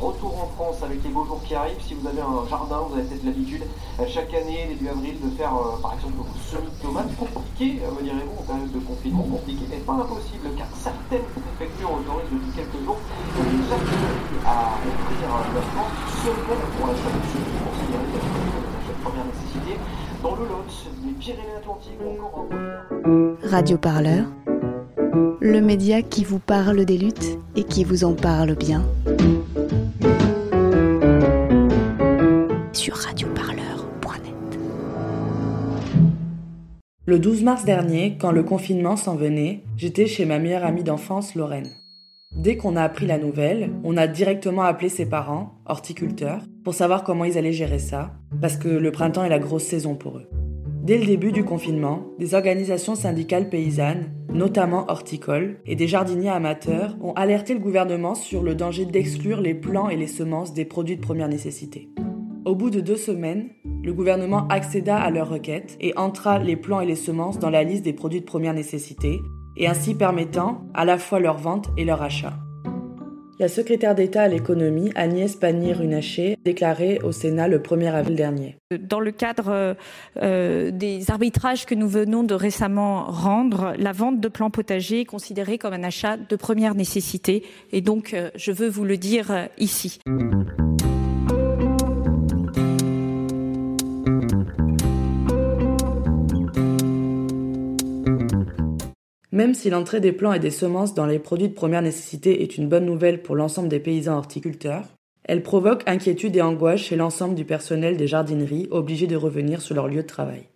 retour en France avec les beaux jours qui arrivent. Si vous avez un jardin, vous avez peut-être l'habitude chaque année, début avril, de faire par exemple vos semis de tomates. Compliqué, me direz-vous, en période de confinement, compliqué, mais pas impossible, car certaines préfectures autorisent depuis quelques jours particuliers à offrir leur plantes seulement pour de semis considérés comme première nécessité dans le Lot, les Pyrénées-Atlantiques encore en Radio Parleur le média qui vous parle des luttes et qui vous en parle bien. Le 12 mars dernier, quand le confinement s'en venait, j'étais chez ma meilleure amie d'enfance, Lorraine. Dès qu'on a appris la nouvelle, on a directement appelé ses parents, horticulteurs, pour savoir comment ils allaient gérer ça, parce que le printemps est la grosse saison pour eux. Dès le début du confinement, des organisations syndicales paysannes, notamment horticoles, et des jardiniers amateurs ont alerté le gouvernement sur le danger d'exclure les plants et les semences des produits de première nécessité. Au bout de deux semaines, le gouvernement accéda à leur requête et entra les plants et les semences dans la liste des produits de première nécessité, et ainsi permettant à la fois leur vente et leur achat. La secrétaire d'État à l'économie, Agnès Pannier-Runacher, déclarait au Sénat le 1er avril dernier. Dans le cadre euh, des arbitrages que nous venons de récemment rendre, la vente de plants potagers est considérée comme un achat de première nécessité. Et donc, euh, je veux vous le dire euh, ici. Même si l'entrée des plants et des semences dans les produits de première nécessité est une bonne nouvelle pour l'ensemble des paysans horticulteurs, elle provoque inquiétude et angoisse chez l'ensemble du personnel des jardineries obligés de revenir sur leur lieu de travail.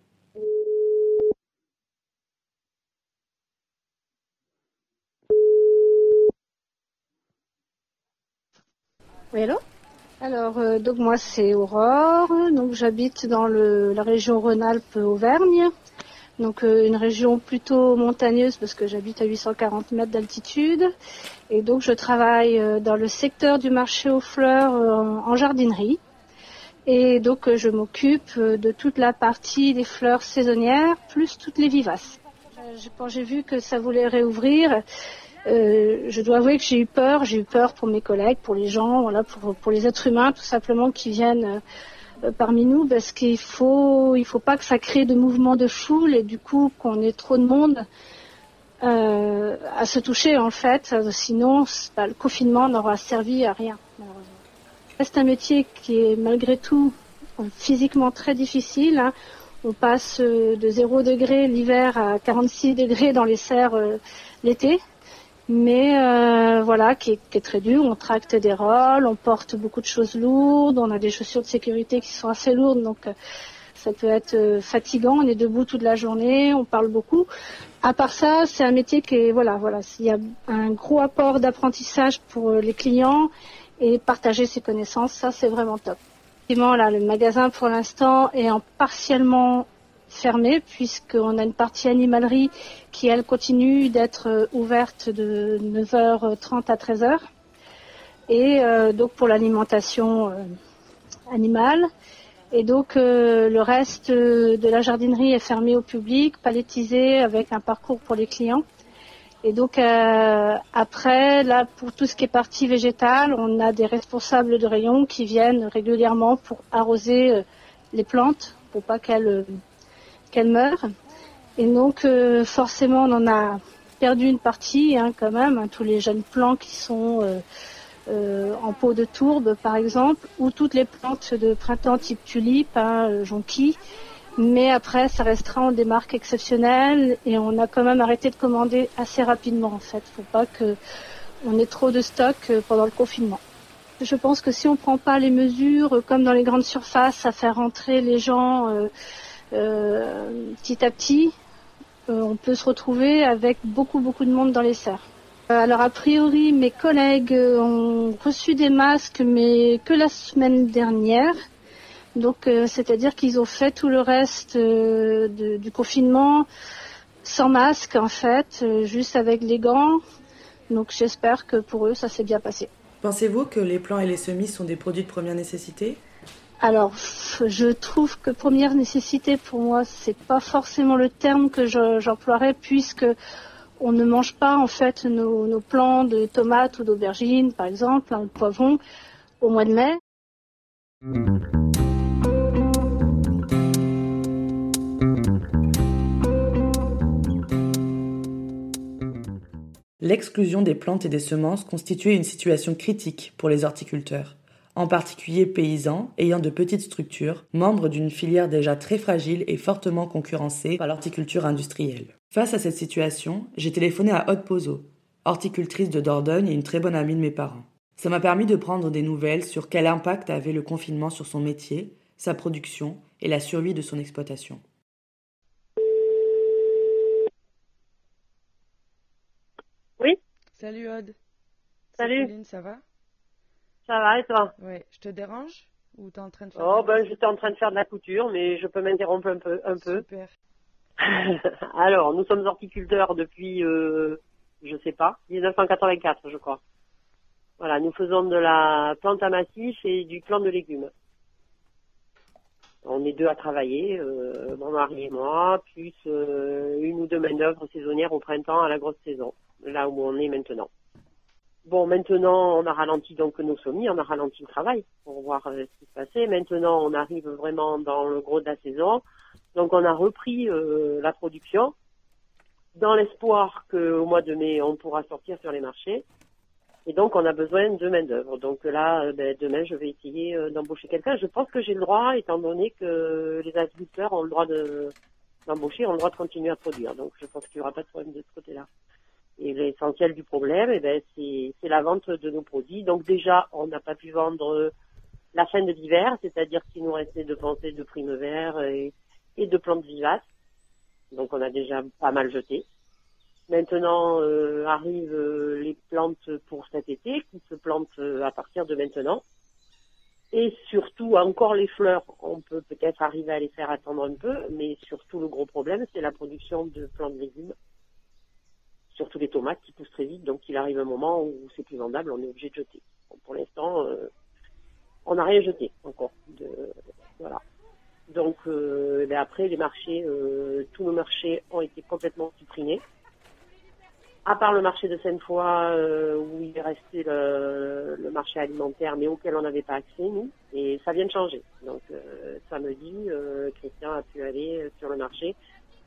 Oui, allô? Alors, euh, donc moi c'est Aurore, donc j'habite dans la région Rhône-Alpes-Auvergne donc euh, une région plutôt montagneuse parce que j'habite à 840 mètres d'altitude. Et donc je travaille euh, dans le secteur du marché aux fleurs euh, en jardinerie. Et donc je m'occupe de toute la partie des fleurs saisonnières plus toutes les vivaces. Quand j'ai vu que ça voulait réouvrir, je dois avouer que j'ai eu peur. J'ai eu peur pour mes collègues, pour les gens, voilà, pour, pour les êtres humains tout simplement qui viennent euh, parmi nous parce qu'il faut il faut pas que ça crée de mouvements de foule et du coup qu'on ait trop de monde euh, à se toucher en fait. Sinon le confinement n'aura servi à rien c'est un métier qui est malgré tout physiquement très difficile hein. on passe euh, de 0 degré l'hiver à 46 degrés dans les serres l'été mais euh, voilà, qui est, très dur. On tracte des rôles, on porte beaucoup de choses lourdes, on a des chaussures de sécurité qui sont assez lourdes, donc euh, ça peut être euh, fatigant. On est debout toute la journée, on parle beaucoup. À part ça, c'est un métier qui est voilà, voilà, il y a un gros apport d'apprentissage pour les clients et partager ses connaissances, ça c'est vraiment top. Effectivement, là, le magasin pour l'instant est en partiellement fermée puisqu'on a une partie animalerie qui, elle, continue d'être euh, ouverte de 9h30 à 13h. Et euh, donc pour l'alimentation euh, animale. Et donc le reste de la jardinerie est fermé au public, palettisé avec un parcours pour les clients. Et donc après, là, pour tout ce qui est partie végétale, on a des responsables de rayon qui viennent régulièrement pour arroser les plantes pour pas qu'elles qu'elle meure. Et donc euh, forcément on en a perdu une partie hein, quand même, hein, tous les jeunes plants qui sont euh, euh, en pot de tourbe par exemple, ou toutes les plantes de printemps type tulipe, hein, jonquille. Mais après, ça restera en des marques exceptionnelles et on a quand même arrêté de commander assez rapidement en fait. Faut pas que on ait trop de stock pendant le confinement. Je pense que si on prend pas les mesures comme dans les grandes surfaces à faire rentrer les gens euh, petit à petit, euh, on peut se retrouver avec beaucoup beaucoup de monde dans les serres. Euh, alors a priori, mes collègues ont reçu des masques, mais que la semaine dernière. Donc, c'est-à-dire qu'ils ont fait tout le reste du confinement sans masque, en fait, juste avec les gants. Donc, j'espère que pour eux, ça s'est bien passé. Pensez-vous que les plants et les semis sont des produits de première nécessité? Alors, je trouve que première nécessité pour moi, c'est pas forcément le terme que j'emploierais puisque on ne mange pas en fait nos, plants de tomates ou d'aubergines, par exemple, hein, poivron, au mois de mai. L'exclusion des plantes et des semences constituait une situation critique pour les horticulteurs, en particulier paysans ayant de petites structures, membres d'une filière déjà très fragile et fortement concurrencée par l'horticulture industrielle. Face à cette situation, j'ai téléphoné à Haute Pozo, horticultrice de Dordogne et une très bonne amie de mes parents. Ça m'a permis de prendre des nouvelles sur quel impact avait le confinement sur son métier, sa production et la survie de son exploitation. Oui Salut Aude. Salut. Pauline, ça va? Ça va et toi Ouais, je te dérange ou t'es en train de faire Oh ben j'étais en train de faire de la couture, mais je peux m'interrompre un peu. Un peu. Super. Alors, nous sommes horticulteurs depuis, euh, je sais pas, 1984, je crois. Voilà, nous faisons de la plante à massif et du plant de légumes. On est deux à travailler, euh, mon mari et moi, plus euh, une ou deux main-d'œuvre saisonnières au printemps à la grosse saison, là où on est maintenant. Bon, maintenant, on a ralenti donc nos semis, on a ralenti le travail pour voir euh, ce qui se passait. Maintenant, on arrive vraiment dans le gros de la saison. Donc, on a repris euh, la production dans l'espoir qu'au mois de mai, on pourra sortir sur les marchés. Et donc, on a besoin de main-d'œuvre. Donc là, euh, ben, demain, je vais essayer d'embaucher quelqu'un. Je pense que j'ai le droit, étant donné que les agriculteurs ont le droit de d'embaucher, ont le droit de continuer à produire. Donc, je pense qu'il n'y aura pas de problème de ce côté-là. Et l'essentiel du problème, eh ben, c'est la vente de nos produits. Donc déjà, on n'a pas pu vendre la fin de l'hiver, c'est-à-dire qu'il nous restait de pensées de primes verts et, et de plantes vivaces. Donc on a déjà pas mal jeté. Maintenant euh, arrivent euh, les plantes pour cet été, qui se plantent euh, à partir de maintenant. Et surtout, encore les fleurs, on peut peut-être arriver à les faire attendre un peu, mais surtout le gros problème, c'est la production de plantes légumes surtout les tomates qui poussent très vite, donc il arrive un moment où c'est plus vendable, on est obligé de jeter. Pour l'instant, euh, on n'a rien jeté encore. De, voilà. Donc euh, ben après les marchés, euh, tous nos marchés ont été complètement supprimés. À part le marché de Sainte-Foy où il est resté le, le marché alimentaire, mais auquel on n'avait pas accès nous, et ça vient de changer. Donc samedi, Christian a pu aller sur le marché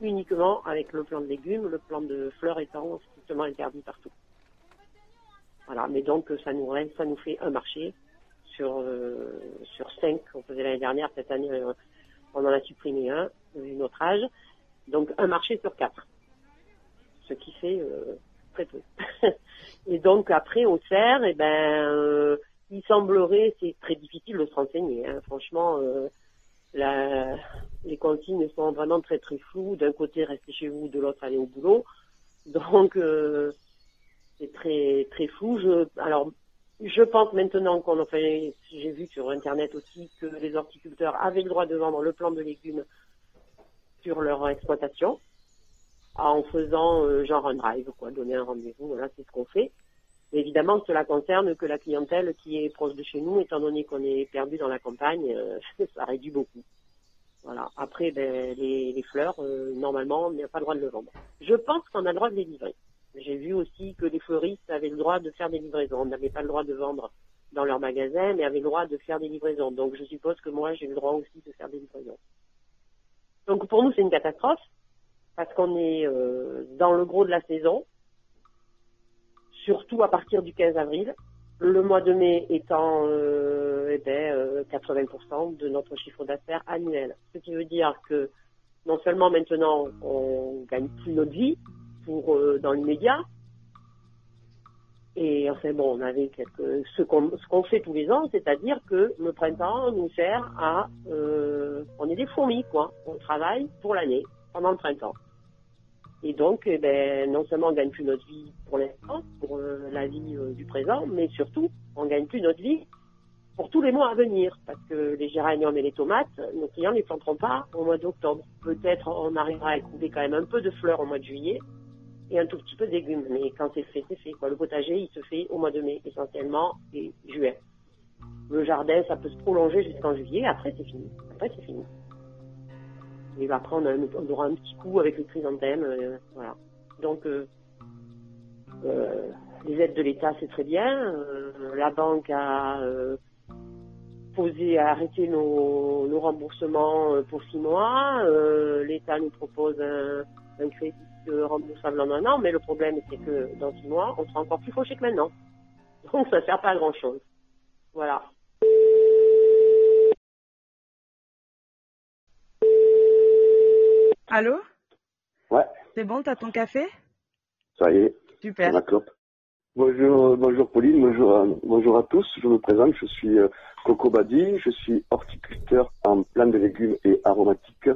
uniquement avec le plan de légumes, le plan de fleurs étant strictement interdit partout. Voilà, mais donc ça nous reste, ça nous fait un marché sur euh, sur cinq qu'on faisait l'année dernière. Cette année, euh, on en a supprimé un, une autre âge, donc un marché sur quatre, ce qui fait euh, très peu. Et donc après au cerf, eh ben, il semblerait, c'est très difficile de se renseigner. Hein, franchement, les consignes sont vraiment très très floues. D'un côté, restez chez vous, de l'autre, allez au boulot. Donc, euh, c'est très très flou. Je, alors, je pense maintenant qu'on fait, j'ai vu sur Internet aussi que les horticulteurs avaient le droit de vendre le plan de légumes sur leur exploitation en faisant euh, genre un drive, quoi, donner un rendez-vous. Voilà, c'est ce qu'on fait. Évidemment, cela concerne que la clientèle qui est proche de chez nous, étant donné qu'on est perdu dans la campagne, euh, ça réduit beaucoup. Voilà. Après, ben, les, les fleurs, euh, normalement, on n'a pas le droit de le vendre. Je pense qu'on a le droit de les livrer. J'ai vu aussi que les fleuristes avaient le droit de faire des livraisons. On n'avait pas le droit de vendre dans leur magasin, mais avaient le droit de faire des livraisons. Donc, je suppose que moi, j'ai le droit aussi de faire des livraisons. Donc, pour nous, c'est une catastrophe parce qu'on est euh, dans le gros de la saison surtout à partir du 15 avril. Le mois de mai étant euh, eh ben, euh, 80% de notre chiffre d'affaires annuel. Ce qui veut dire que non seulement maintenant on gagne plus notre vie pour euh, dans l'immédiat, et enfin bon, on avait quelques, ce qu'on fait tous les ans, c'est-à-dire que le printemps nous sert à, euh, on est des fourmis quoi, on travaille pour l'année pendant le printemps. Et donc, eh ben, non seulement on gagne plus notre vie pour l'instant, euh, du présent, mais surtout, on gagne plus notre vie pour tous les mois à venir. Parce que les géraniums et les tomates, nos clients ne les planteront pas au mois d'octobre. Peut-être on arrivera à écouler quand même un peu de fleurs au mois de juillet et un tout petit peu de légumes. Mais quand c'est fait, c'est fait. Le potager, il se fait au mois de mai essentiellement et juin. Le jardin, ça peut se prolonger jusqu'en juillet. Après, c'est fini. Après, c'est fini. Et après, on, on aura un petit coup avec les chrysanthèmes. euh, voilà. Donc, euh, euh, les aides de l'État, c'est très bien. Euh, la banque a, euh, proposé à arrêter nos, nos remboursements euh, pour six mois. L'État nous propose un, un crédit remboursable en un an, mais le problème c'est que dans six mois, on sera encore plus fauché que maintenant. Donc ça ne sert pas à grand chose. Voilà. Allô? Ouais. C'est bon, t'as ton café? Ça y est. Super. Ma clope. Bonjour, bonjour Pauline, bonjour à, bonjour à tous. Je me présente, je suis euh, Coco Badi, je suis horticulteur en plantes de légumes et aromatiques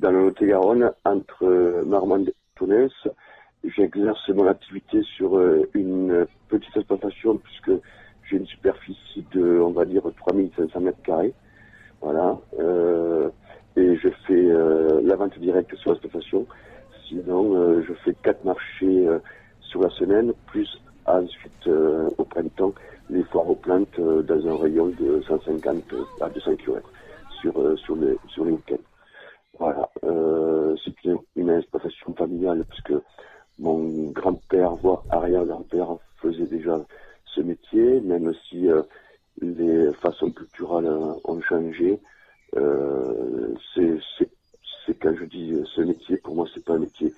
dans le Lot-et-Garonne entre euh, Marmande et Tonnes. J'exerce mon activité sur euh, une petite exploitation puisque j'ai une superficie de, on va dire, 3500 mètres carrés. Voilà. Et je fais la vente directe sur l'exploitation. Sinon, je fais quatre marchés sur la semaine, plus ensuite euh, au printemps les foires aux plantes euh, dans un rayon de 150 à 200 km sur, euh, sur, les, week-ends. Voilà. C'est une, une exploitation familiale puisque mon grand-père, voire arrière-grand-père, faisait déjà ce métier, même si les façons culturelles ont changé. C'est, quand je dis ce métier, pour moi, c'est pas un métier,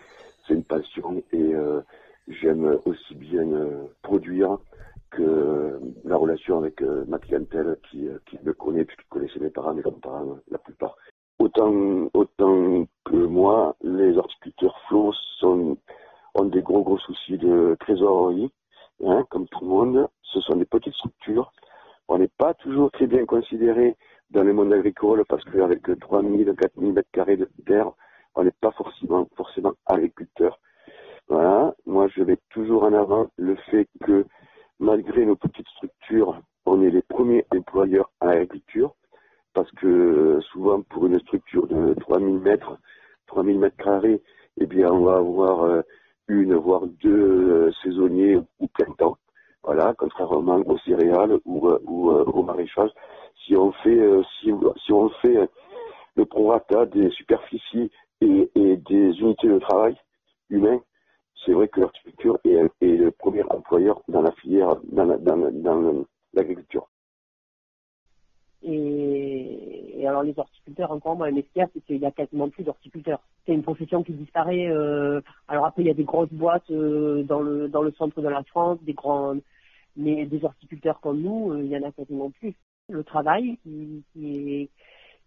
c'est une passion j'aime aussi bien euh, produire que euh, la relation avec euh, ma clientèle qui, me connaît, puisqu'il connaissait mes parents, mes grands-parents, la plupart. Autant, autant que moi, les horticulteurs flots ont des gros gros soucis de trésorerie, hein, comme tout le monde. Ce sont des petites structures. On n'est pas toujours très bien considéré dans le monde agricole parce qu'avec 3000, 4000 mètres carrés de terre, on n'est pas forcément, forcément agriculteur. Voilà. Moi, je mets toujours en avant le fait que malgré nos petites structures, on est les premiers employeurs en agriculture parce que souvent pour une structure de 3000 mètres, 3000 mètres carrés, eh bien, on va avoir euh, une, voire deux euh, saisonniers ou plein temps. Voilà, contrairement aux céréales ou, euh, ou au maraîchage. Si on fait, si, si on fait le prorata des superficies et, et des unités de travail humains, c'est vrai que l'horticulture est, le premier employeur dans la filière, dans la- dans la- l'agriculture. Et, alors les horticulteurs encore moins, mais ce y a, c'est qu'il y a quasiment plus d'horticulteurs. C'est une profession qui disparaît. euh, alors après, il y a des grosses boîtes euh, dans le dans le centre de la France, des grands, mais des horticulteurs comme nous, euh, il y en a quasiment plus. Le travail qui, qui est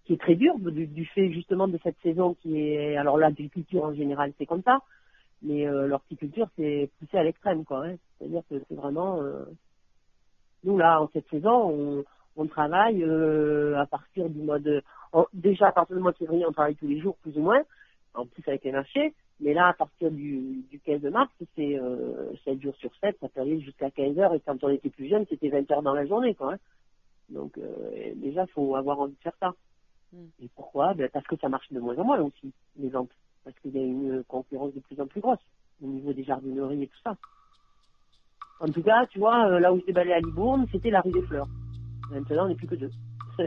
qui est très dur du, du fait justement de cette saison qui est alors l'agriculture en général c'est comme ça, mais euh, l'horticulture c'est poussé à l'extrême quoi. hein. C'est-à-dire que c'est vraiment euh, nous là en cette saison on on travaille euh, à partir du mois de en- déjà à partir du mois de février on travaille tous les jours plus ou moins en plus avec les marchés mais là à partir du, du 15 mars c'est euh, 7 jours sur 7 ça peut aller jusqu'à 15 heures et quand on était plus jeune c'était 20 heures dans la journée quoi hein. donc euh, déjà faut avoir envie de faire ça et pourquoi? Ben, parce que ça marche de moins en moins aussi les ventes parce qu'il y a une concurrence de plus en plus grosse au niveau des jardineries et tout ça en tout cas tu vois euh, là où j'étais balai à Libourne c'était la rue des Fleurs Maintenant, on n'est plus que deux.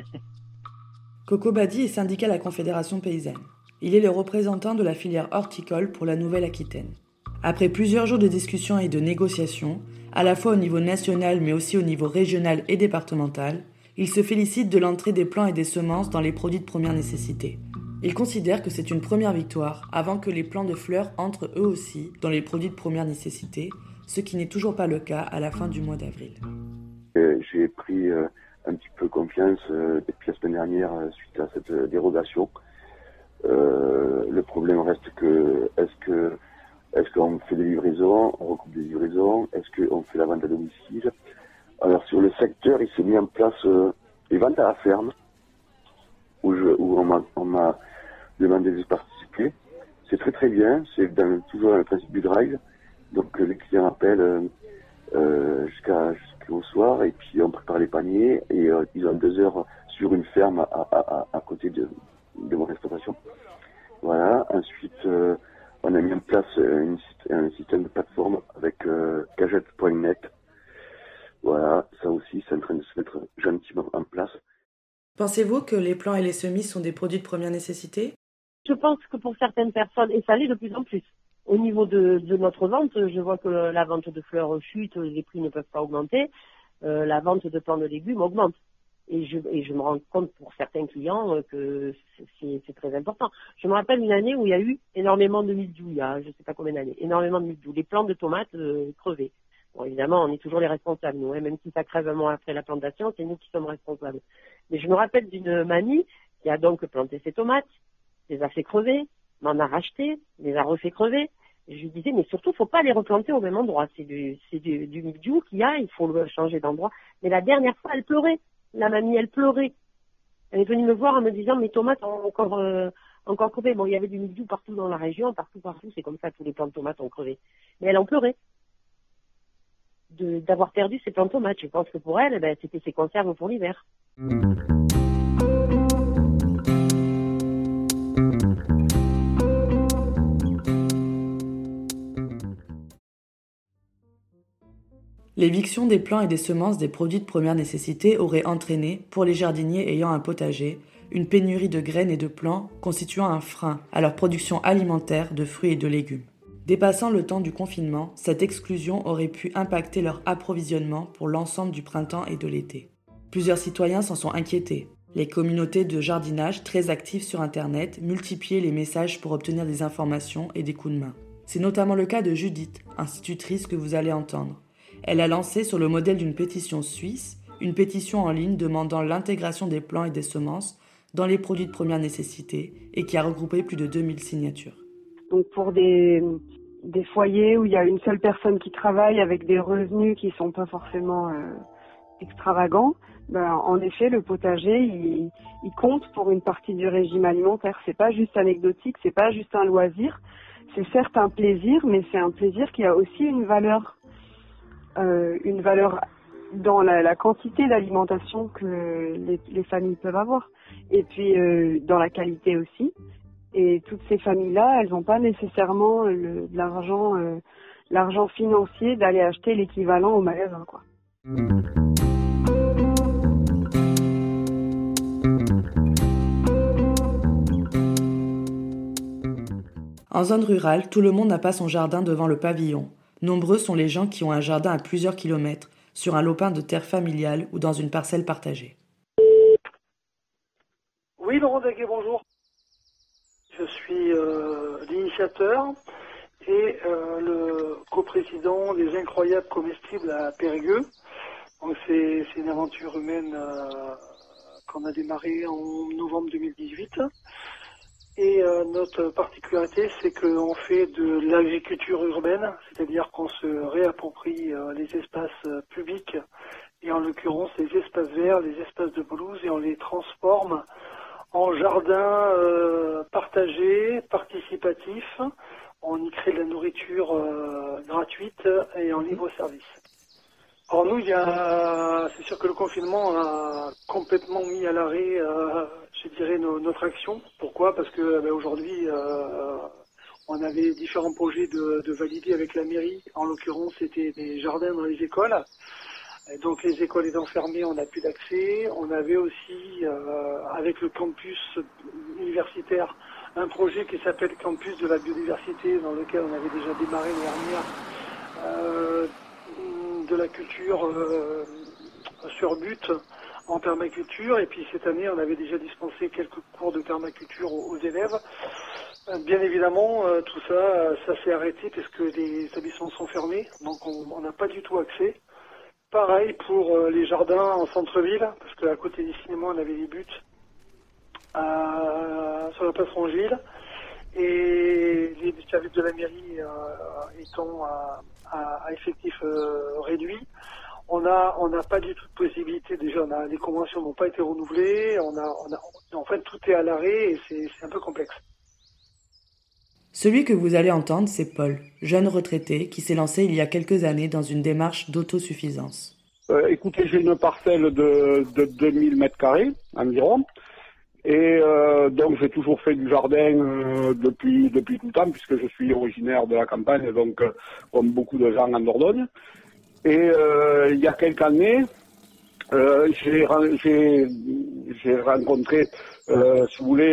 Coco Badi est syndicat à la Confédération paysanne. Il est le représentant de la filière horticole pour la Nouvelle-Aquitaine. Après plusieurs jours de discussions et de négociations, à la fois au niveau national mais aussi au niveau régional et départemental, il se félicite de l'entrée des plants et des semences dans les produits de première nécessité. Il considère que c'est une première victoire avant que les plants de fleurs entrent eux aussi dans les produits de première nécessité, ce qui n'est toujours pas le cas à la fin du mois d'avril. J'ai pris euh, un petit peu confiance depuis la semaine dernière euh, suite à cette euh, dérogation. Le problème reste que est-ce que est-ce qu'on fait des livraisons, on recoupe des livraisons, est-ce qu'on fait la vente à domicile? Alors sur le secteur, il s'est mis en place les ventes à la ferme, où, on m'a demandé de participer. C'est très très bien, c'est toujours dans le principe du drive. Donc euh, les clients appellent euh, euh, jusqu'au soir et puis on prépare les paniers et euh, ils ont deux heures sur une ferme à, côté de, mon exploitation. Voilà. Ensuite, on a mis en place un système de plateforme avec cagette.net. Voilà, ça aussi, c'est en train de se mettre gentiment en place. Pensez-vous que les plants et les semis sont des produits de première nécessité? Je pense que pour certaines personnes, et ça l'est de plus en plus, au niveau de, de notre vente, je vois que la vente de fleurs chute, les prix ne peuvent pas augmenter, euh, la vente de plants de légumes augmente. Et je, et je me rends compte pour certains clients que c'est très important. Je me rappelle une année où il y a eu énormément de mildiou, il y a je sais pas combien d'années, énormément de mildiou. Les plants de tomates euh, crevés. Évidemment, on est toujours les responsables, nous, hein, même si ça crève un mois après la plantation, c'est nous qui sommes responsables. Mais je me rappelle d'une mamie qui a donc planté ses tomates, les a fait crever, m'en a racheté, les a refait crever. je lui disais, mais surtout, faut pas les replanter au même endroit. C'est du, c'est qu'il y a, il faut le changer d'endroit. Mais la dernière fois, elle pleurait. La mamie, elle pleurait. Elle est venue me voir en me disant, mes tomates ont encore, euh, encore crevé. Bon, il y avait du mildiou partout dans la région, partout, partout. C'est comme ça, tous les plants de tomates ont crevé. Mais elle en pleurait. D'avoir perdu ses plants de tomates. Je pense que pour elle, ben, c'était ses conserves pour l'hiver. L'éviction des plants et des semences des produits de première nécessité aurait entraîné, pour les jardiniers ayant un potager, une pénurie de graines et de plants constituant un frein à leur production alimentaire de fruits et de légumes. Dépassant le temps du confinement, cette exclusion aurait pu impacter leur approvisionnement pour l'ensemble du printemps et de l'été. Plusieurs citoyens s'en sont inquiétés. Les communautés de jardinage très actives sur Internet multipliaient les messages pour obtenir des informations et des coups de main. C'est notamment le cas de Judith, institutrice que vous allez entendre. Elle a lancé sur le modèle d'une pétition suisse une pétition en ligne demandant l'intégration des plants et des semences dans les produits de première nécessité et qui a regroupé plus de 2000 signatures. Donc pour des, foyers où il y a une seule personne qui travaille avec des revenus qui sont pas forcément euh, extravagants, ben, en effet le potager il, compte pour une partie du régime alimentaire. C'est pas juste anecdotique, c'est pas juste un loisir, c'est certes un plaisir, mais c'est un plaisir qui a aussi une valeur euh, une valeur dans la, quantité d'alimentation que les, les, familles peuvent avoir, et puis euh, dans la qualité aussi. Et toutes ces familles-là, elles n'ont pas nécessairement le, l'argent, euh, l'argent financier d'aller acheter l'équivalent au magasin, quoi. En zone rurale, tout le monde n'a pas son jardin devant le pavillon. Nombreux sont les gens qui ont un jardin à plusieurs kilomètres, sur un lopin de terre familiale ou dans une parcelle partagée. Oui, Laurent Daguet, bonjour. Je suis euh, l'initiateur et euh, le coprésident des Incroyables Comestibles à Périgueux. c'est, une aventure humaine euh, qu'on a démarrée en novembre 2018. Et notre particularité, c'est qu'on fait de l'agriculture urbaine, c'est-à-dire qu'on se réapproprie les espaces publics, et en l'occurrence les espaces verts, les espaces de pelouse, et on les transforme en jardins partagés, participatifs. On y crée de la nourriture gratuite et en libre service. Alors nous, c'est sûr que le confinement a complètement mis à l'arrêt, euh, je dirais, notre action. Pourquoi? Parce que ben, aujourd'hui, euh, on avait différents projets de, de, valider avec la mairie. En l'occurrence, c'était des jardins dans les écoles. Donc les écoles étant fermées, on n'a plus d'accès. On avait aussi, euh, avec le campus universitaire, un projet qui s'appelle Campus de la biodiversité, dans lequel on avait déjà démarré l'année dernière. Euh, de la culture euh, sur but en permaculture. Et puis cette année, on avait déjà dispensé quelques cours de permaculture aux, élèves. Euh, bien évidemment, tout ça, ça s'est arrêté parce que les établissements sont fermés, donc on n'a pas du tout accès. Pareil pour les jardins en centre-ville, parce qu'à côté des cinémas, on avait des buts sur la place Rangile. Et les services de la mairie étant à, effectif euh, réduit. On n'a on n'a pas du tout de possibilité. Déjà, on a, les conventions n'ont pas été renouvelées. On a, on a, en fait, tout est à l'arrêt et c'est un peu complexe. Celui que vous allez entendre, c'est Paul, jeune retraité qui s'est lancé il y a quelques années dans une démarche d'autosuffisance. Euh, écoutez, j'ai une parcelle de, de 2000 mètres carrés environ. Et euh, donc j'ai toujours fait du jardin euh, depuis depuis tout le temps puisque je suis originaire de la campagne, donc comme beaucoup de gens en Dordogne. Et il y a quelques années, j'ai rencontré, si vous voulez,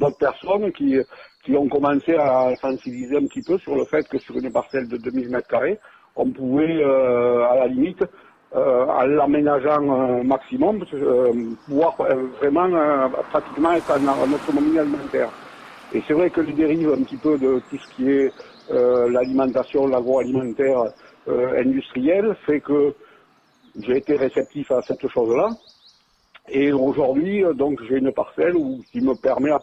d'autres personnes qui qui ont commencé à sensibiliser un petit peu sur le fait que sur une parcelle de 2000 mètres carrés, on pouvait à la limite en l'aménageant maximum, pouvoir vraiment pratiquement être en, autonomie alimentaire. Et c'est vrai que les dérives un petit peu de tout ce qui est l'alimentation, l'agroalimentaire industriel fait que j'ai été réceptif à cette chose-là. Et aujourd'hui, donc, j'ai une parcelle où, qui me permet à,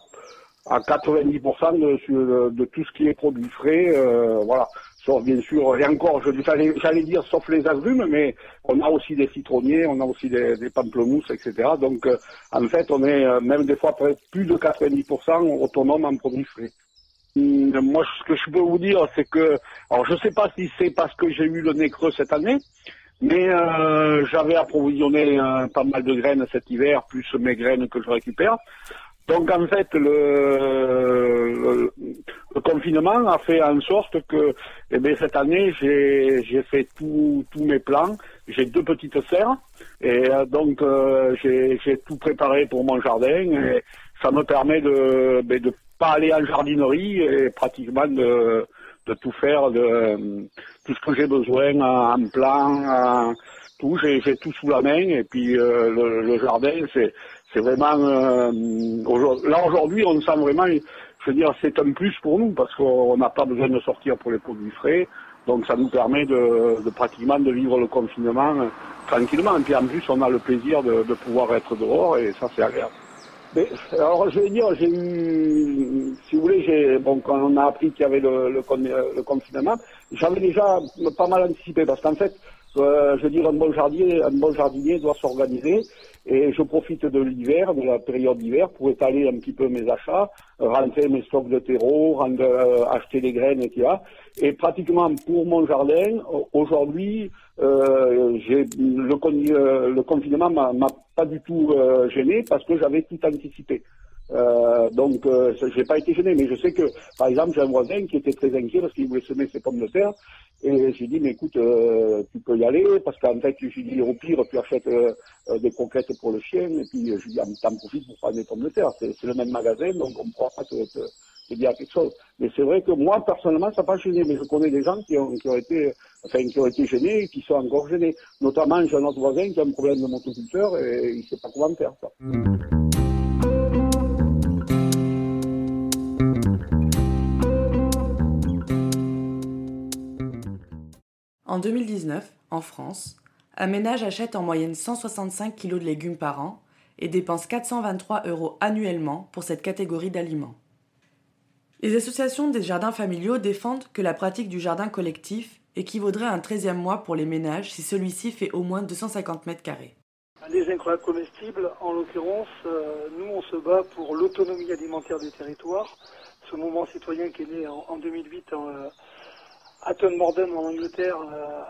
90% de, tout ce qui est produit frais, euh, voilà. Sauf bien sûr, et encore, j'allais dire sauf les agrumes, mais on a aussi des citronniers, on a aussi des, pamplemousses, etc. Donc, euh, en fait, on est euh, même des fois plus de 90% autonome en produits frais. Hum, moi, ce que je peux vous dire, c'est que, alors je ne sais pas si c'est parce que j'ai eu le nez creux cette année, mais euh, j'avais approvisionné pas mal de graines cet hiver, plus mes graines que je récupère. Donc en fait, le, le, confinement a fait en sorte que eh bien, cette année, j'ai fait tous mes plans. J'ai deux petites serres et euh, donc euh, j'ai tout préparé pour mon jardin et ça me permet de ne ben, pas aller en jardinerie et pratiquement de, de tout faire, de tout ce que j'ai besoin en plan, tout, j'ai tout sous la main et puis euh, le, jardin, c'est vraiment euh, là aujourd'hui on sent vraiment, je veux dire, c'est un plus pour nous parce qu'on n'a pas besoin de sortir pour les produits frais, donc ça nous permet de, de pratiquement de vivre le confinement euh, tranquillement. Et puis en plus on a le plaisir de, de pouvoir être dehors et ça c'est agréable. Alors, je vais dire, j'ai eu, si vous voulez, bon, quand on a appris qu'il y avait le, le, confinement, j'avais déjà pas mal anticipé parce qu'en fait, euh, je veux dire, un bon jardinier, un bon jardinier doit s'organiser et je profite de l'hiver, de la période d'hiver, pour étaler un petit peu mes achats, rentrer mes stocks de terreau, euh, acheter des graines, etc. Et pratiquement pour mon jardin, aujourd'hui, euh, j'ai le, euh, le, confinement m'a pas du tout euh, gêné parce que j'avais tout anticipé. Euh, donc, euh, j'ai pas été gêné, mais je sais que, par exemple, j'ai un voisin qui était très inquiet parce qu'il voulait semer ses pommes de terre, et j'ai dit, mais écoute, euh, tu peux y aller, parce qu'en fait, j'ai dit, au pire, tu achètes des croquettes pour le chien, et puis je dit, t'en profites pour prendre des pommes de terre. C'est le même magasin, donc on ne pourra pas te, te, dire quelque chose. Mais c'est vrai que moi, personnellement, ça n'a pas gêné, mais je connais des gens qui ont, qui ont été, enfin, qui ont été gênés et qui sont encore gênés. Notamment, j'ai un autre voisin qui a un problème de motoculteur et il sait pas comment faire, ça. En 2019, en France, un ménage achète en moyenne 165 kg de légumes par an et dépense 423 euros annuellement pour cette catégorie d'aliments. Les associations des jardins familiaux défendent que la pratique du jardin collectif équivaudrait à un 13e mois pour les ménages si celui-ci fait au moins 250 mètres carrés. Les incroyables comestibles, en l'occurrence, euh, nous on se bat pour l'autonomie alimentaire des territoires. Ce mouvement citoyen qui est né en, 2008 en, Hatton Morden en Angleterre, euh,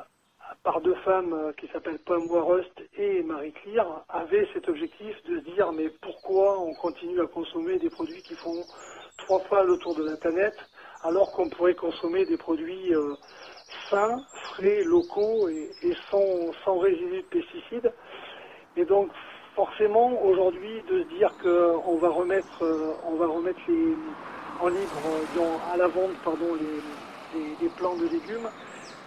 par deux femmes euh, qui s'appellent Pam Warust et Marie Clear, avait cet objectif de se dire mais pourquoi on continue à consommer des produits qui font trois fois le tour de la planète alors qu'on pourrait consommer des produits euh, sains, frais, locaux et, sans, sans résidus de pesticides. Et donc forcément aujourd'hui de se dire qu'on va remettre, on va remettre les, en libre à la vente pardon, les, plants de légumes,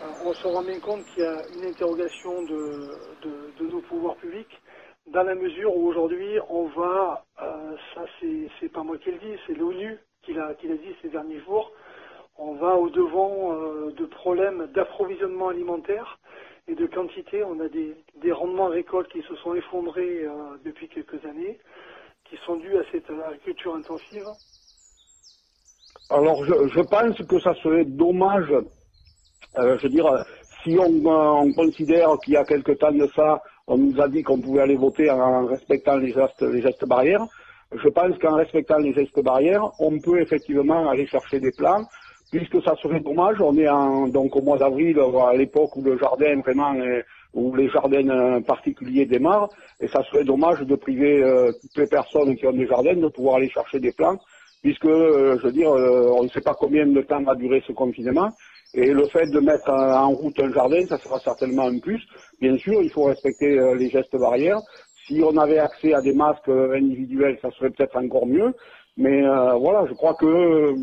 euh, on se rend bien compte qu'il y a une interrogation de, nos pouvoirs publics, dans la mesure où aujourd'hui on va, euh, ça c'est pas moi qui le dis, c'est l'ONU qui l'a dit ces derniers jours, on va au devant euh, de problèmes d'approvisionnement alimentaire et de quantité. On a des, rendements récoltes qui se sont effondrés depuis quelques années, qui sont dus à cette agriculture intensive. Alors, je, pense que ça serait dommage, euh, je veux dire, si on, considère qu'il y a quelque temps de ça, on nous a dit qu'on pouvait aller voter en respectant les gestes, les gestes barrières. Je pense qu'en respectant les gestes barrières, on peut effectivement aller chercher des plans, puisque ça serait dommage. On est en, donc au mois d'avril, à l'époque où le jardin vraiment, où les jardins particuliers démarrent, et ça serait dommage de priver euh, toutes les personnes qui ont des jardins de pouvoir aller chercher des plants puisque, euh, je veux dire, euh, on ne sait pas combien de temps va durer ce confinement. Et le fait de mettre en route un jardin, ça sera certainement un plus. Bien sûr, il faut respecter euh, les gestes barrières. Si on avait accès à des masques individuels, ça serait peut-être encore mieux. Mais voilà, je crois que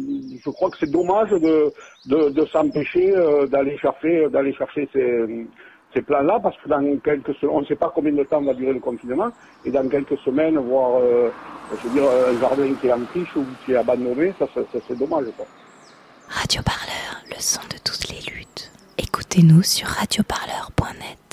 je crois que c'est dommage de, de, de s'empêcher d'aller chercher d'aller chercher ces, ces plans-là parce que dans quelques on ne sait pas combien de temps va durer le confinement et dans quelques semaines, voire, euh, un jardin qui est en friche ou qui est abandonné, ça c'est dommage. Quoi. Radio Parleur, le son de toutes les luttes. Écoutez-nous sur radioparleur.net.